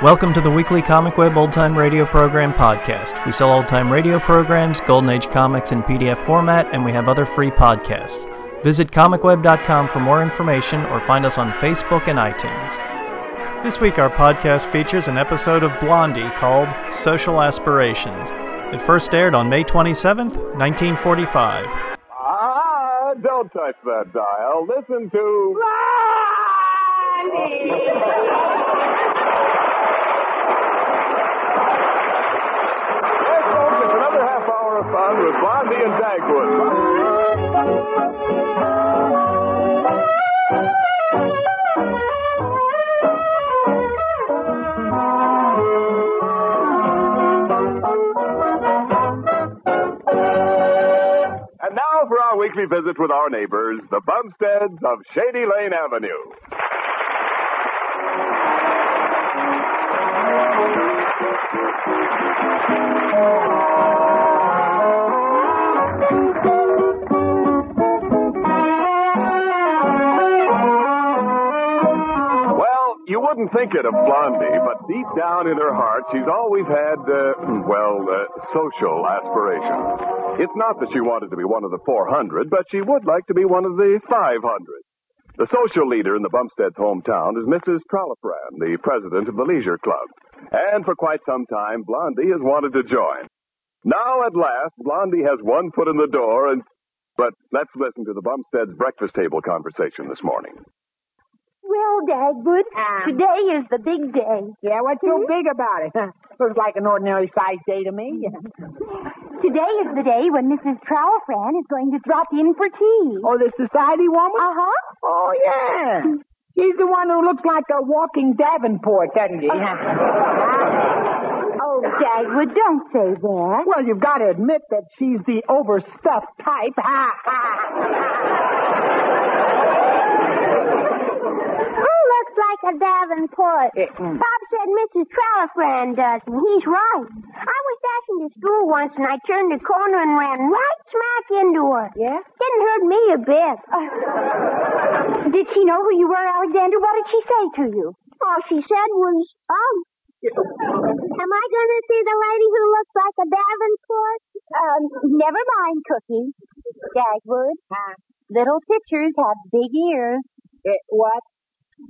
Welcome to the weekly Comic Web Old Time Radio Program podcast. We sell old time radio programs, Golden Age comics in PDF format, and we have other free podcasts. Visit comicweb.com for more information or find us on Facebook and iTunes. This week, our podcast features an episode of Blondie called Social Aspirations. It first aired on May 27th, 1945. Ah, don't touch that dial. Listen to. Hey, with Blondie and Dagwood. And now for our weekly visit with our neighbors, the Bumsteads of Shady Lane Avenue. Well, you wouldn't think it of Blondie, but deep down in her heart, she's always had, uh, well, uh, social aspirations. It's not that she wanted to be one of the 400, but she would like to be one of the 500. The social leader in the Bumstead's hometown is Mrs. Trollophran, the president of the Leisure Club. And for quite some time, Blondie has wanted to join. Now, at last, Blondie has one foot in the door and... But let's listen to the Bumstead's breakfast table conversation this morning. Well, Dagwood, Um. today is the big day. Yeah, what's so big about it? Looks like an ordinary sized day to me. Today is the day when Mrs. Trowelfran is going to drop in for tea. Oh, the society woman? Uh-huh. Oh, yeah. She's the one who looks like a walking Davenport, doesn't she? Oh, Dagwood, don't say that. well, you've got to admit that she's the overstuffed type. Ha, ha. Who looks like a Davenport? Eh, mm. Bob said Mrs. Trowelfran does, and he's right. I was dashing to school once, and I turned the corner and ran right smack into her. Yeah? Didn't hurt me a bit. did she know who you were, Alexander? What did she say to you? All she said was, oh. Am I going to see the lady who looks like a Davenport? Um, never mind, Cookie. Dagwood. Little pictures have big ears. Eh, what?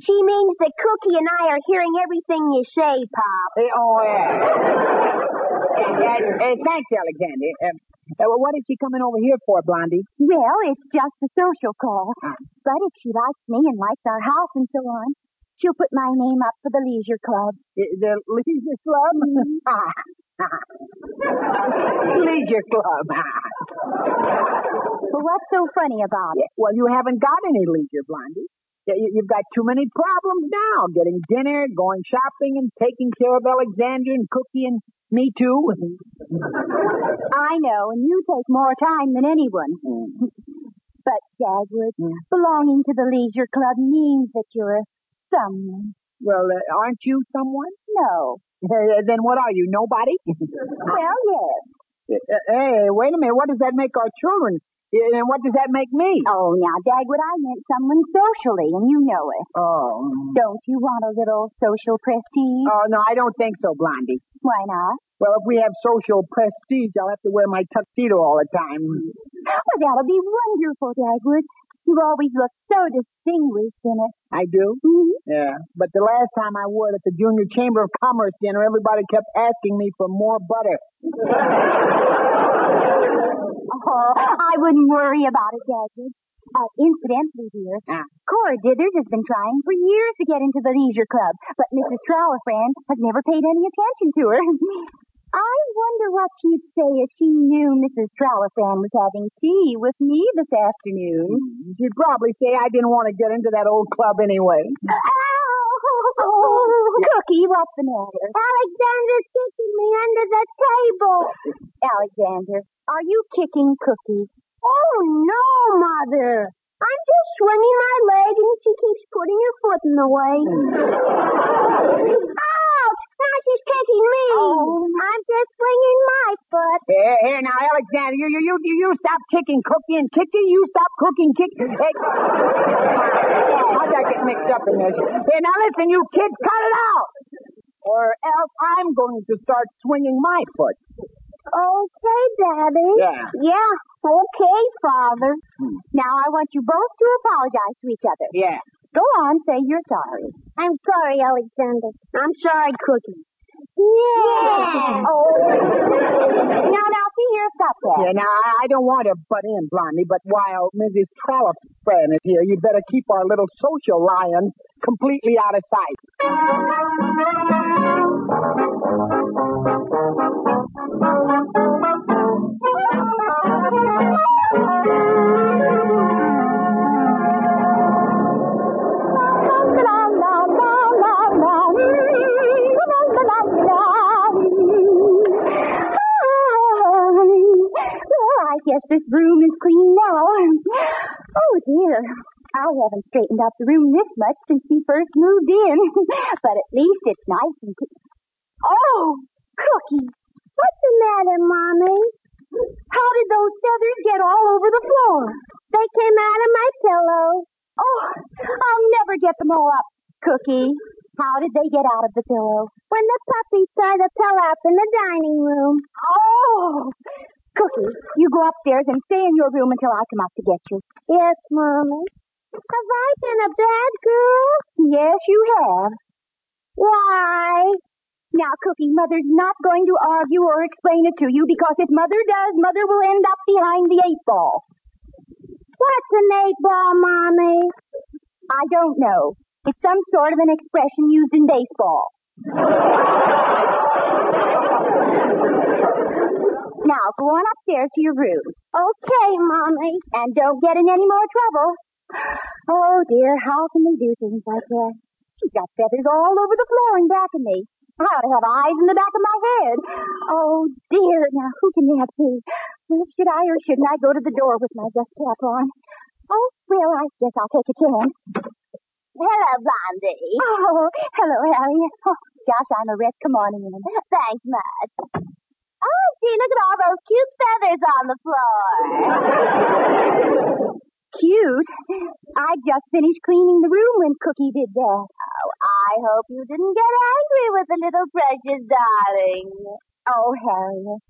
She means that Cookie and I are hearing everything you say, Pop. Eh, oh, yeah. Eh, thanks, Alexander. Uh, what is she coming over here for, Blondie? Well, it's just a social call. But if she likes me and likes our house and so on, she'll put my name up for the leisure club. The Leisure Club? Ah. Leisure Club. Well, what's so funny about it? Well, you haven't got any leisure, Blondie. You've got too many problems now. Getting dinner, going shopping, and taking care of Alexander and Cookie and me too. I know, and you take more time than anyone. but, Dagwood, belonging to the leisure club means that you're someone. Well, uh, aren't you someone? No. Uh, then what are you? Nobody? Well, yes. Hey, wait a minute. What does that make our children? And what does that make me? Oh, now, Dagwood, I meant someone socially, and you know it. Oh. Don't you want a little social prestige? Oh, no, I don't think so, Blondie. Why not? Well, if we have social prestige, I'll have to wear my tuxedo all the time. Well, that'll be wonderful, Dagwood. You always look so distinguished in it. I do? Mhm. Yeah. But the last time I wore it at the Junior Chamber of Commerce dinner, everybody kept asking me for more butter. Oh, I wouldn't worry about it, Dagwood. Uh, incidentally, dear, Ah. Cora Dithers has been trying for years to get into the leisure club, but Mrs. Trowelfran has never paid any attention to her. I wonder what she'd say if she knew Mrs. Trowelfran was having tea with me this afternoon. She'd probably say I didn't want to get into that old club anyway. Oh, Cookie, what's the matter? Alexander's kicking me under the table. Alexander, are you kicking Cookie? Oh, no, Mother. I'm just swinging my leg and she keeps putting her foot in the way. Ouch! Ah! Now she's kicking me. Oh. I'm just swinging my foot. Here, here now, Alexander, you, you, you, you, you stop kicking Cookie and Kickie. You stop cooking Kick. Hey. How'd that get mixed up in this? Here, now listen, you kids, cut it out. or else I'm going to start swinging my foot. Okay, Daddy. Yeah. Yeah, okay, Father. Hmm. Now I want you both to apologize to each other. Yeah. Go on, say you're sorry. I'm sorry, Alexander. I'm sorry, Cookie. Yeah. Oh. now, now, see here, stop that. Yeah, now, I I don't want to butt in, Blondie, but while Mrs. Trollopan is here, you'd better keep our little social lion completely out of sight. Guess this room is clean now. Oh dear. I haven't straightened out the room this much since we first moved in. but at least it's nice and clean. Oh, Cookie. What's the matter, Mommy? How did those feathers get all over the floor? They came out of my pillow. Oh, I'll never get them all up. Cookie, how did they get out of the pillow? When the puppies tore the pillow up in the dining room. Oh! Cookie, you go upstairs and stay in your room until I come up to get you. Yes, Mommy. Have I been a bad girl? Yes, you have. Why? Now, Cookie, Mother's not going to argue or explain it to you because if Mother does, Mother will end up behind the eight ball. What's an eight ball, Mommy? I don't know. It's some sort of an expression used in baseball. Now, go on upstairs to your room. Okay, Mommy. And don't get in any more trouble. Oh, dear, how can they do things like that? She's got feathers all over the floor and back of me. I ought to have eyes in the back of my head. Oh, dear, now who can that be? Well, should I or shouldn't I go to the door with my dust cap on? Oh, well, I guess I'll take a chance. Hello, Blondie. Oh, hello, Harriet. Oh, gosh, I'm a wreck. Come on in. Thanks much. Oh, see, look at all those cute feathers on the floor. cute? I just finished cleaning the room when Cookie did that. Oh, I hope you didn't get angry with the little precious darling. Oh, Harriet.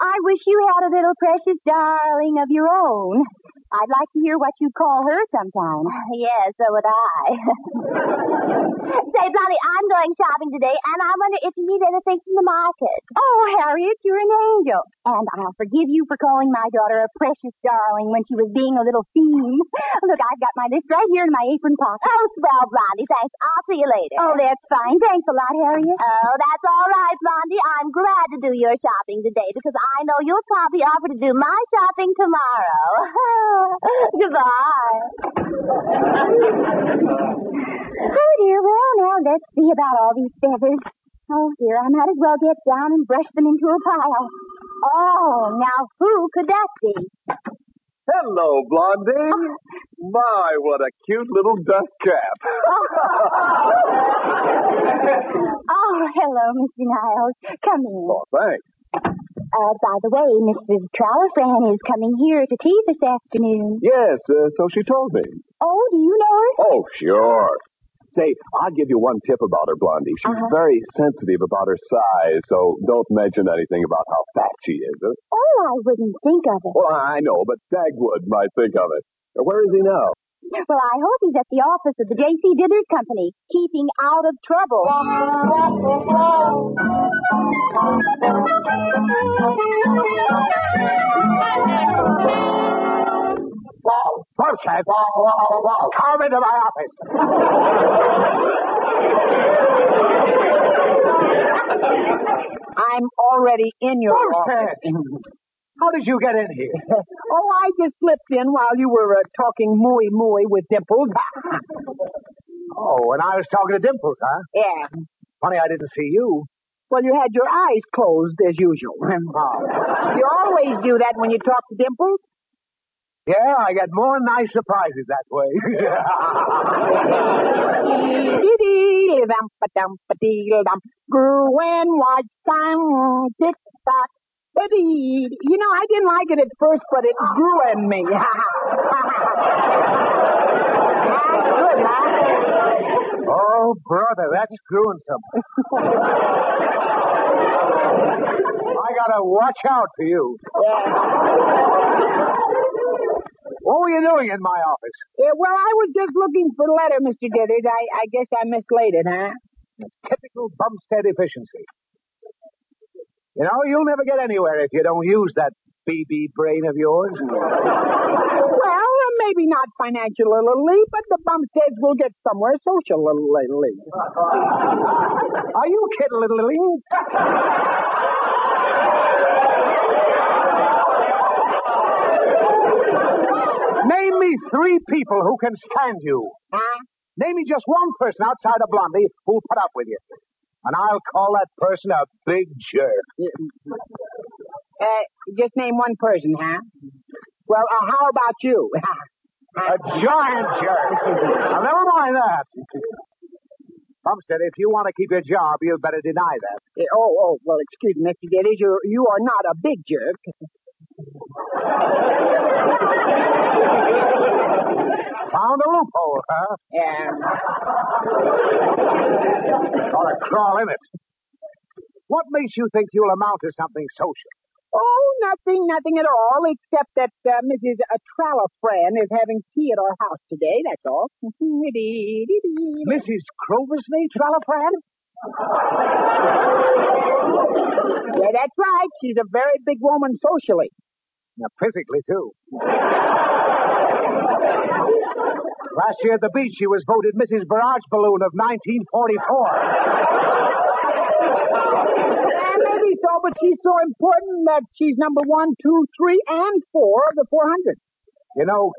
I wish you had a little precious darling of your own. I'd like to hear what you call her sometime. Yes, so would I. Say, Blondie, I'm going shopping today, and I wonder if you need anything from the market. Oh, Harriet, you're an angel. And I'll forgive you for calling my daughter a precious darling when she was being a little fiend. Look, I've got my list right here in my apron pocket. Oh, swell, Blondie. Thanks. I'll see you later. Oh, that's fine. Thanks a lot, Harriet. Oh, that's all right, Blondie. I'm glad to do your shopping today because I know you'll probably offer to do my shopping tomorrow. Goodbye. Oh dear, well now let's see about all these feathers. Oh dear, I might as well get down and brush them into a pile. Oh, now who could that be? Hello, Blondie. My, what a cute little dust cap. Oh, hello, Mr. Niles. Come in. oh, thanks. Uh, by the way, Mrs. Trollerfran is coming here to tea this afternoon. Yes, uh, so she told me. Oh, do you know her? Oh, sure. Say, I'll give you one tip about her, Blondie. She's Uh-huh. very sensitive about her size, so don't mention anything about how fat she is. Uh, Oh, I wouldn't think of it. Well, I know, but Dagwood might think of it. Where is he now? Well, I hope he's at the office of the J.C. Dithers Company, keeping out of trouble. Bumstead. Come into my office. I'm already in your office. How did you get in here? Oh, I just slipped in while you were uh, talking mooey mooey with Dimples. Oh, and I was talking to Dimples, huh? yeah. Funny I didn't see you. Well, you had your eyes closed as usual. You always do that when you talk to Dimples. Yeah, I get more nice surprises that way. Grew and watched time. Tick tock. Dee. You know, I didn't like it at first, but it grew in me. Good, huh? oh, brother, that's gruesome. I gotta watch out for you. What were you doing in my office? Yeah, well, I was just looking for the letter, Mr. Dithers. I, I guess I mislaid it, huh? Typical Bumstead efficiency. You know, you'll never get anywhere if you don't use that BB brain of yours. Well, uh, maybe not financially, but the Bumsteads will get somewhere socially. Are you kidding? Little lily? Name me three people who can stand you. Huh? Name me just one person outside of Blondie who'll put up with you. And I'll call that person a big jerk. Uh, just name one person, huh? Well, uh, how about you? A giant jerk. Now, never mind that. Bumstead, if you want to keep your job, you'd better deny that. Uh, oh, oh, well, excuse me, Mr. Dithers. You, you are not a big jerk. Found a loophole, huh? Ought to crawl in it. What makes you think you'll amount to something social? oh, nothing, nothing at all, except that uh, Mrs. Uh, Trallafran is having tea at our house today, that's all. Mrs. Croversley Trallafran? Yeah, that's right. She's a very big woman socially. Now, physically, too. Last year at the beach, she was voted Mrs. Barrage Balloon of 1944. Yeah, maybe so, but she's so important that she's number one, two, three, and four of the 400. You know,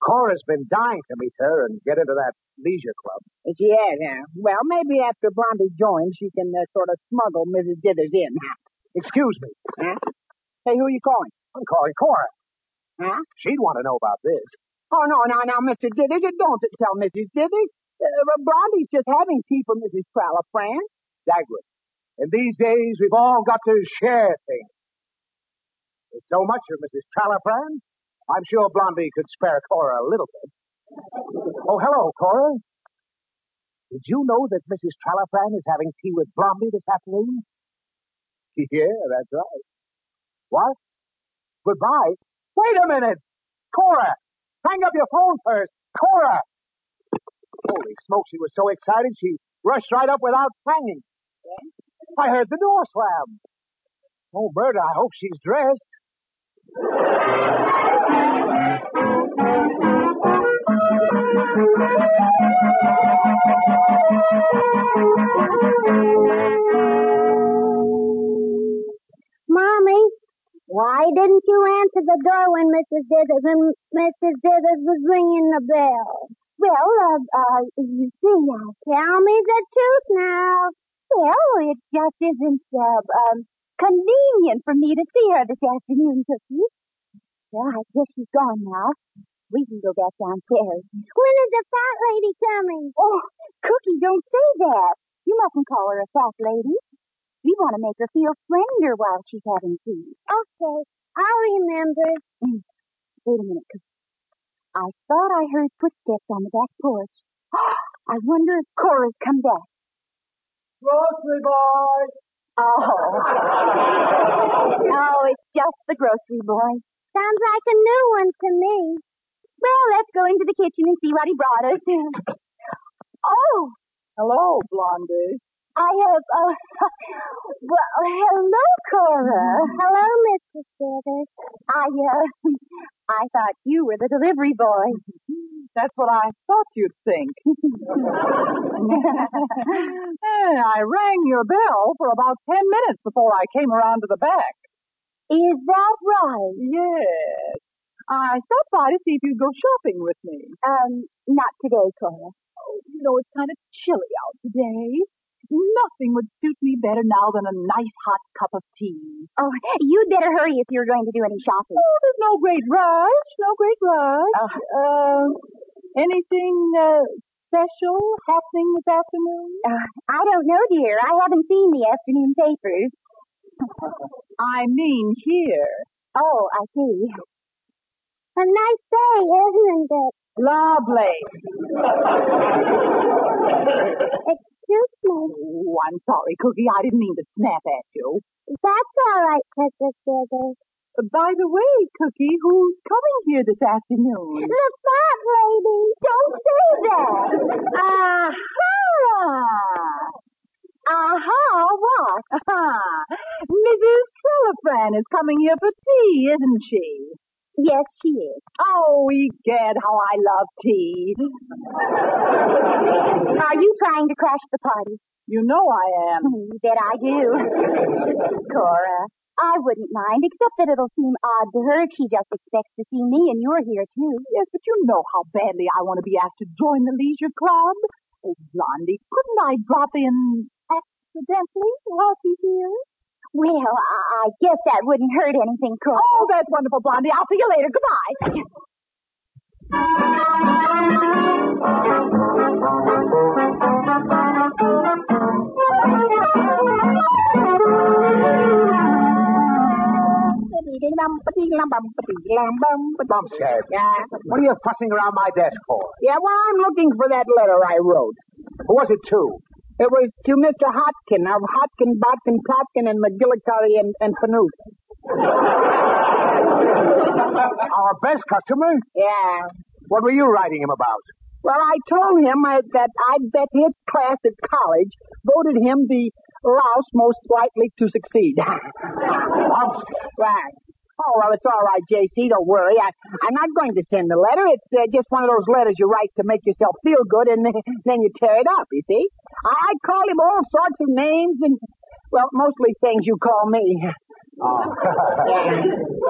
Cora's been dying to meet her and get into that leisure club. She has, huh? Well, maybe after Blondie joins, she can uh, sort of smuggle Mrs. Dithers in. Excuse me. Huh? Hey, who are you calling? I'm calling Cora. Huh? She'd want to know about this. Oh, no, no, no, Mr. You don't tell Mrs. Dithers. Uh, Blondie's just having tea for Mrs. Trallafran. Dagwood. In these days, we've all got to share things. With so much of Mrs. Trallafran, I'm sure Blondie could spare Cora a little bit. Oh, hello, Cora. Did you know that Mrs. Trallafran is having tea with Blondie this afternoon? Yeah, that's right. What? Goodbye? Wait a minute! Cora! Hang up your phone first! Cora! Holy smoke, she was so excited she rushed right up without hanging. I heard the door slam. Oh, Bert, I hope she's dressed. why didn't you answer the door when Mrs. Dithers when Mrs. Dithers was ringing the bell? Well, uh, uh, you see, uh, tell me the truth now. Well, it just isn't uh, um, convenient for me to see her this afternoon, Cookie. Well, I guess she's gone now. We can go back downstairs. When is the fat lady coming? Oh, Cookie, don't say that. You mustn't call her a fat lady. We want to make her feel slender while she's having tea. Okay, I'll remember. Mm. Wait a minute, Cookie. I thought I heard footsteps on the back porch. I wonder if Cora's come back. Grocery boy! Oh. oh, it's just the grocery boy. Sounds like a new one to me. Well, let's go into the kitchen and see what he brought us. oh, Hello, Blondie. I have, uh, well, hello, Cora. Hello, Mr. Smithers. I, uh, I thought you were the delivery boy. That's what I thought you'd think. Eh, I rang your bell for about ten minutes before I came around to the back. Is that right? Yes. I stopped by to see if you'd go shopping with me. Um, not today, Cora. Oh, you know, it's kind of chilly out today. Nothing would suit me better now than a nice hot cup of tea. Oh, you'd better hurry if you're going to do any shopping. Oh, there's no great rush. No great rush. Oh. Uh, anything uh, special happening this afternoon? Uh, I don't know, dear. I haven't seen the afternoon papers. I mean here. Oh, I see. A nice day, isn't it? Lovely. Excuse me. Oh, I'm sorry, Cookie. I didn't mean to snap at you. That's all right, Princess Feathers. By the way, Cookie, who's coming here this afternoon? The fat lady. Don't say that. Aha! Aha, what? Aha! Mrs. Trillifran is coming here for tea, isn't she? Yes, she is. Oh, egad, how I love tea. Are you trying to crash the party? You know I am. Hmm, you bet I do. Cora, I wouldn't mind, except that it'll seem odd to her. if She just expects to see me, and you're here too. Yes, but you know how badly I want to be asked to join the leisure club. Oh, Blondie, couldn't I drop in accidentally while she's here? Well, I, I guess that wouldn't hurt anything, Cora. Oh, that's wonderful, Blondie. I'll see you later. Goodbye. Bumstead. Yeah. What are you fussing around my desk for? Yeah, well, I'm looking for that letter I wrote. Who was it to? It was to Mr. Hotkin of Hotkin, Botkin, Plotkin, and McGillicuddy and, and Fanute. Our best customer? Yeah. What were you writing him about? Well, I told him uh, that I bet his class at college voted him the louse most likely to succeed. Right. Oh, well, it's all right, JC. Don't worry. I, I'm not going to send the letter. It's uh, just one of those letters you write to make yourself feel good, and then you tear it up, you see? I, I call him all sorts of names, and, well, mostly things you call me. Oh.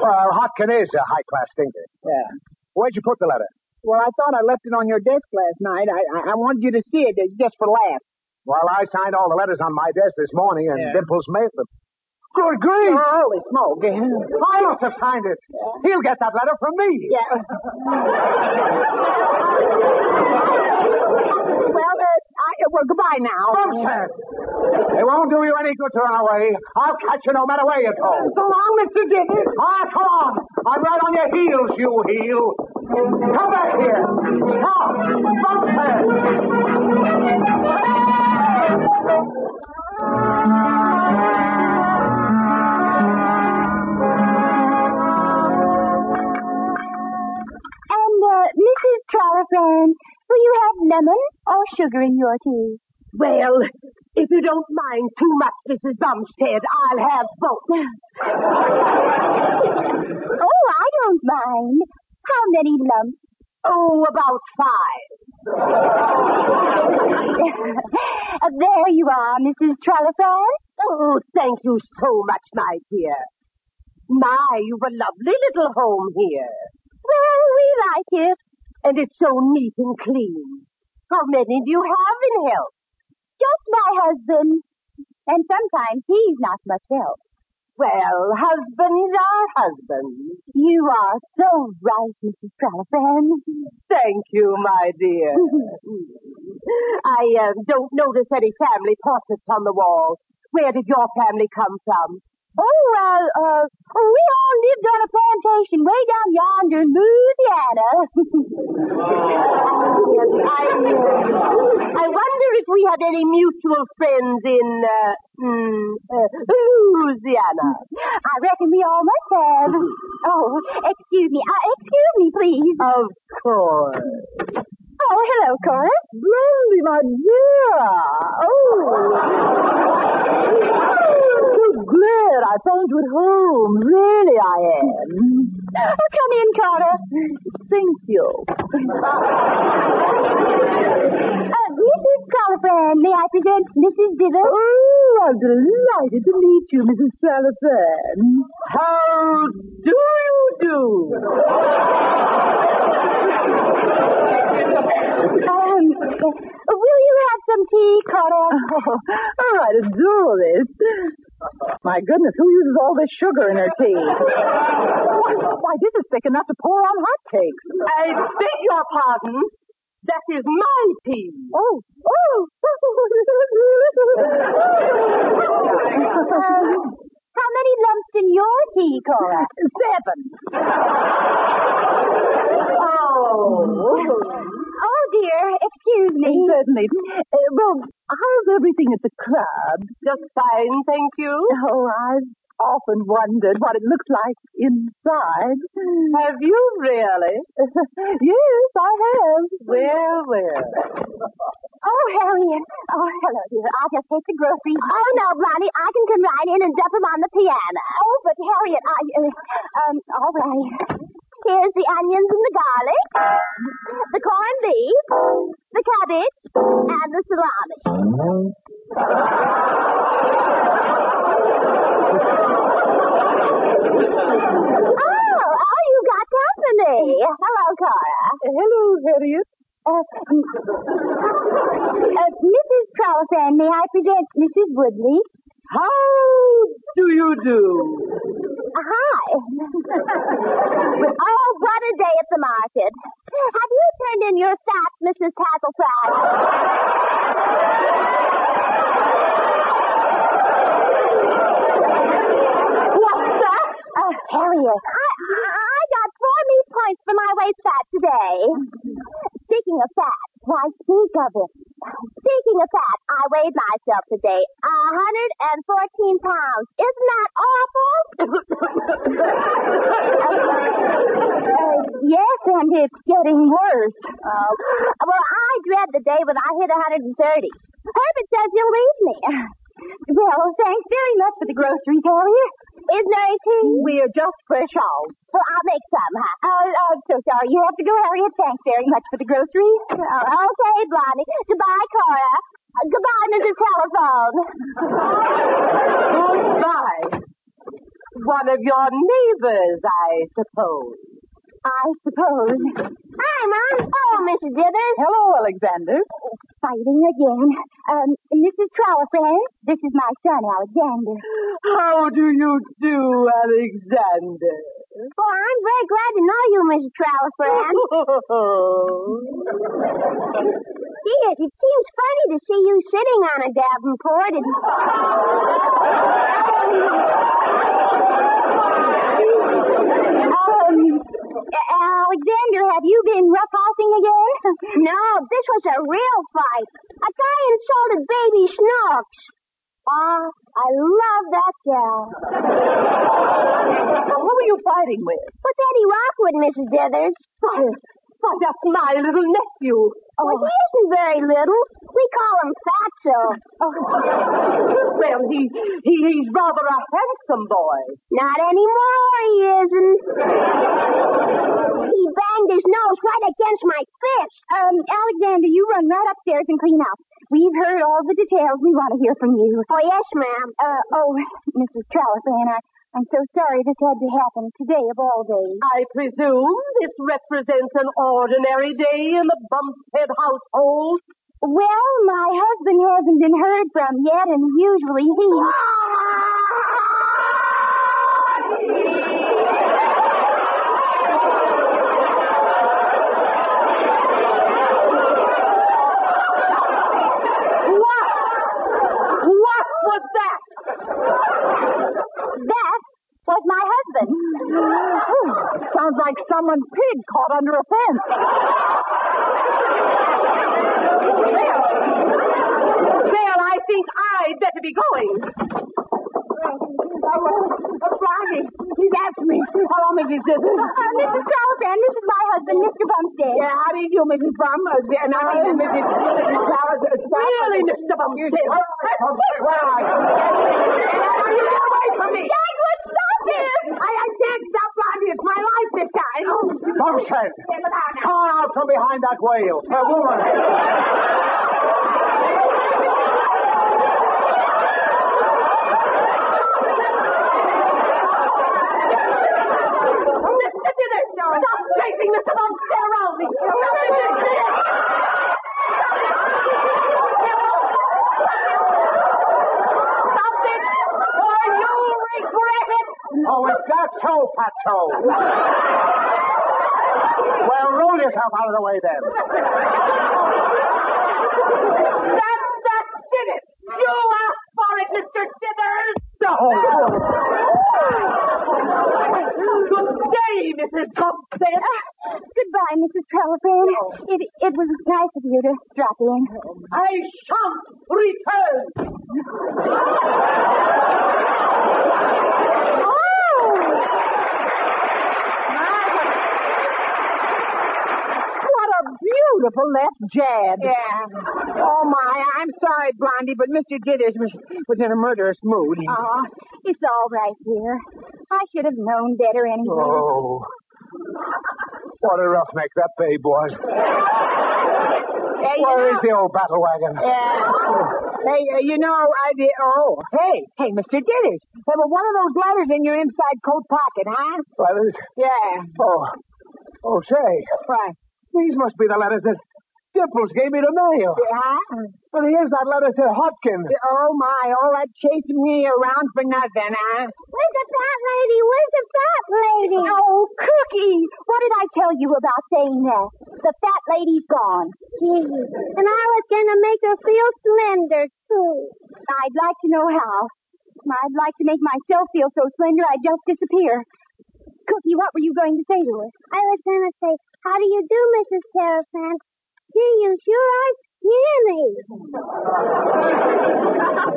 well, Hotkin is a high-class thinker. Yeah. Where'd you put the letter? Well, I thought I left it on your desk last night. I, I, I wanted you to see it uh, just for laughs. Well, I signed all the letters on my desk this morning, and Yeah. Dimples mailed them. Good grief! Holy smoke. I must have signed it. He'll get that letter from me. Yeah. well, uh, I, well, goodbye now. Bumstead! It won't do you any good to run away. I'll catch you no matter where you go. So long, Mr. Dickens. Ah, come on. I'm right on your heels, you heel. Come back here. Stop. Bumstead. Mrs. Trollopan, will you have lemon or sugar in your tea? Well, if you don't mind too much, Mrs. Bumstead, I'll have both. Oh, I don't mind. How many lumps? Oh, about five. there you are, Mrs. Trollopan. Oh, thank you so much, my dear. My, you've a lovely little home here. Well, we like it. And it's so neat and clean. How many do you have in help? Just my husband. And sometimes he's not much help. Well, husbands are husbands. You are so right, Mrs. Trollopan. Thank you, my dear. I uh, don't notice any family portraits on the wall. Where did your family come from? Oh, well, uh, we all lived on a plantation way down yonder in Louisiana. I, uh, I wonder if we had any mutual friends in uh, mm, uh, Louisiana. I reckon we all must have. Oh, excuse me. Uh, excuse me, please. Of course. Oh, hello, Cora. Blondie, my dear. Oh. So glad I found you at home. Really, I am. Oh, come in, Cora. Thank you. Uh, Mrs. Coliphant, may I present Mrs. Dithers? Oh, I'm delighted to meet you, Mrs. Salafan. How do you do? Um, will you have some tea, Cora? Oh, I'd adore this. My goodness, who uses all this sugar in their tea? Why, this is thick enough to pour on hotcakes. I beg your pardon. That is my tea. Oh, oh. Um, how many lumps in your tea, Cora? Seven. Oh. Oh, dear. Excuse me. Certainly. Uh, well, how's everything at the club? Just fine, thank you. Oh, I've often wondered what it looks like inside. Have you really? yes, I have. Well, well. Oh, Harriet. Oh, hello, dear. I'll just take the groceries. Oh, no, Blondie. I can come right in and dump them on the piano. Oh, but Harriet, I, uh, um, all right. Here's the onions and the garlic, the corned beef, the cabbage, and the salami. Oh, oh, you got company. Hello, Cora. Hello, Harriet. Uh, mm, uh, Mrs. Trollopan, may I present Mrs. Woodley? How do you do? Hi. oh, what a day at the market. Have you turned in your sacks, Mrs. Tackletrap? What's that? Oh, Harriet, I, I got four meat points for my waist fat today. Speaking of fat, why speak of it? Speaking of fat, I weighed myself today. A hundred and fourteen pounds. Isn't that awful? Uh, yes, and it's getting worse. Uh, well, I dread the day when I hit 130. Herbert says he'll leave me. Well, thanks very much for the groceries, Harriet. Isn't tea? We're just fresh out. Well, I'll make some, huh? Oh, I'm so sorry. You have to go, Harriet. Thanks very much for the groceries. Oh, okay, Blondie. Goodbye, Cora. Uh, goodbye, Mrs. Telephone. Goodbye. One of your neighbors, I suppose. I suppose. Hi, Mom. Oh, Mrs. Dithers. Hello, Alexander. Fighting again. Um, Mrs. Trollopan, this is my son, Alexander. How do you do, Alexander? Oh, I'm very glad to know you, Mrs. Trollopan. Dear, it seems funny to see you sitting on a Davenport and... Um, Alexander, have you been roughhousing again? No, this was a real fight. A guy insulted baby Snooks. Ah, I love that gal. Who were you fighting with? What's Eddie Rockwood, Mrs. Dithers? Why, that's my little nephew. Oh, he isn't very little. We call him Fatso. Oh. Well, he, he he's rather a handsome boy. Not anymore, he isn't. he banged his nose right against my fist. Um, Alexander, you run right upstairs and clean up. We've heard all the details. We want to hear from you. Oh, yes, ma'am. Uh, oh, Mrs. Trollopan, I, I'm so sorry this had to happen today of all days. I presume this represents an ordinary day in the Bumphead household. Well, my husband hasn't been heard from yet, and usually he. What? What was that? That was my husband. Sounds like someone's pig caught under a fence. Well, I think I'd better be going. Blondie, he's after me. Hello, Mrs. Dithers. Uh, Mrs. Trollopan, this is my husband, Mr. Bumstead. Yeah, how do you do, Mrs. Brum? Uh, and I mean, Mrs. Mrs. Uh, Really, Mr. Bumstead? Where are you? Get away from me! Dagwood, stop this! I, I can't stop Blondie. It's my life this time. Bumstead, come out from behind that whale. A woman. Mr. Dithers, stop chasing Mr. Bumstead around me. Stop it, or you'll regret it. Oh, is that so, Pacho? well, roll yourself out of the way then. That's that did it. You asked for it, Mr. Dithers. Good day, Mrs. Bumstead. Goodbye, Mrs. Trollopan. It, it was nice of you to drop. I shan't return. Oh! What a beautiful left jab. Yeah. Oh, my. I'm sorry, Blondie, but Mr. Dithers was, was in a murderous mood. Oh, it's all right, dear. I should have known better anyway. Oh. What a roughneck that babe was. Hey, Where is the old battle wagon? Yeah. Hey, uh, you know, I did. Oh, hey, hey, Mr. Dithers. There were one of those letters in your inside coat pocket, huh? Letters? Yeah. Oh. Oh, say. Right. These must be the letters that Dimples gave me to mail. Huh? And here's that letter to Hopkins. Oh, my. All that chasing me around for nothing, huh? Where's the fat lady? Where's the fat lady? Oh, Cookie! What did I tell you about saying that? The fat lady's gone. Gee, and I was going to make her feel slender, too. I'd like to know how. I'd like to make myself feel so slender I'd just disappear. Cookie, what were you going to say to her? I was going to say, how do you do, Mrs. Terrafant? Gee, you sure are skinny.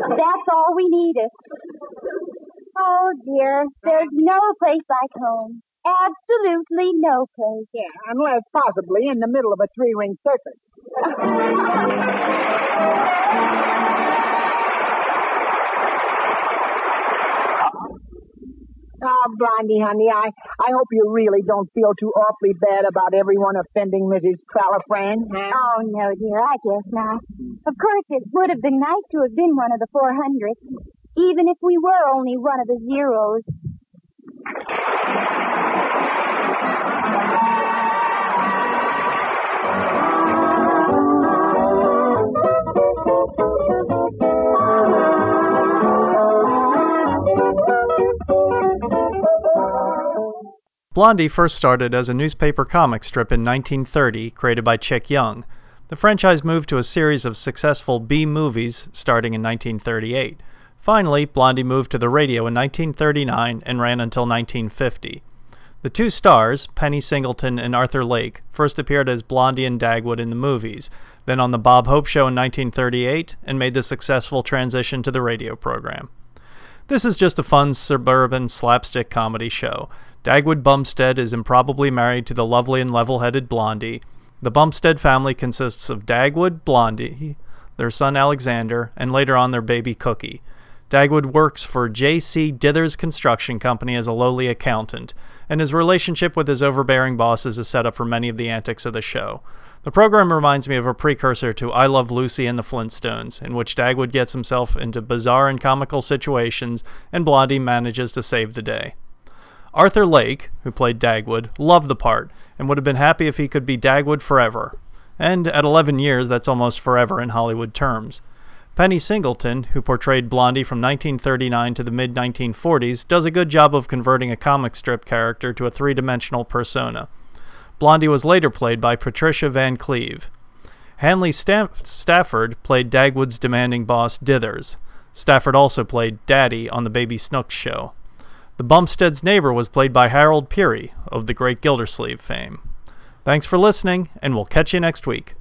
That's all we needed. Oh, dear. There's no place like home. Absolutely no place. Yeah, unless possibly in the middle of a three ring circus. Oh, Blondie, honey, I, I hope you really don't feel too awfully bad about everyone offending Mrs. Trallafran. Oh, no, dear. I guess not. Of course, it would have been nice to have been one of the 400, even if we were only one of the zeros. Blondie first started as a newspaper comic strip in 1930, created by Chick Young. The franchise moved to a series of successful B movies starting in 1938. Finally, Blondie moved to the radio in 1939 and ran until 1950. The two stars, Penny Singleton and Arthur Lake, first appeared as Blondie and Dagwood in the movies, then on The Bob Hope Show in 1938, and made the successful transition to the radio program. This is just a fun suburban slapstick comedy show. Dagwood Bumstead is improbably married to the lovely and level headed Blondie. The Bumstead family consists of Dagwood, Blondie, their son Alexander, and later on their baby Cookie. Dagwood works for J.C. Dithers Construction Company as a lowly accountant, and his relationship with his overbearing bosses is set up for many of the antics of the show. The program reminds me of a precursor to I Love Lucy and the Flintstones, in which Dagwood gets himself into bizarre and comical situations, and Blondie manages to save the day. Arthur Lake, who played Dagwood, loved the part and would have been happy if he could be Dagwood forever. And at 11 years, that's almost forever in Hollywood terms. Penny Singleton, who portrayed Blondie from 1939 to the mid 1940s, does a good job of converting a comic strip character to a three dimensional persona. Blondie was later played by Patricia Van Cleve. Hanley Stafford played Dagwood's demanding boss Dithers. Stafford also played Daddy on the Baby Snooks show. The Bumstead's neighbor was played by Harold Peary of the Great Gildersleeve fame. Thanks for listening, and we'll catch you next week.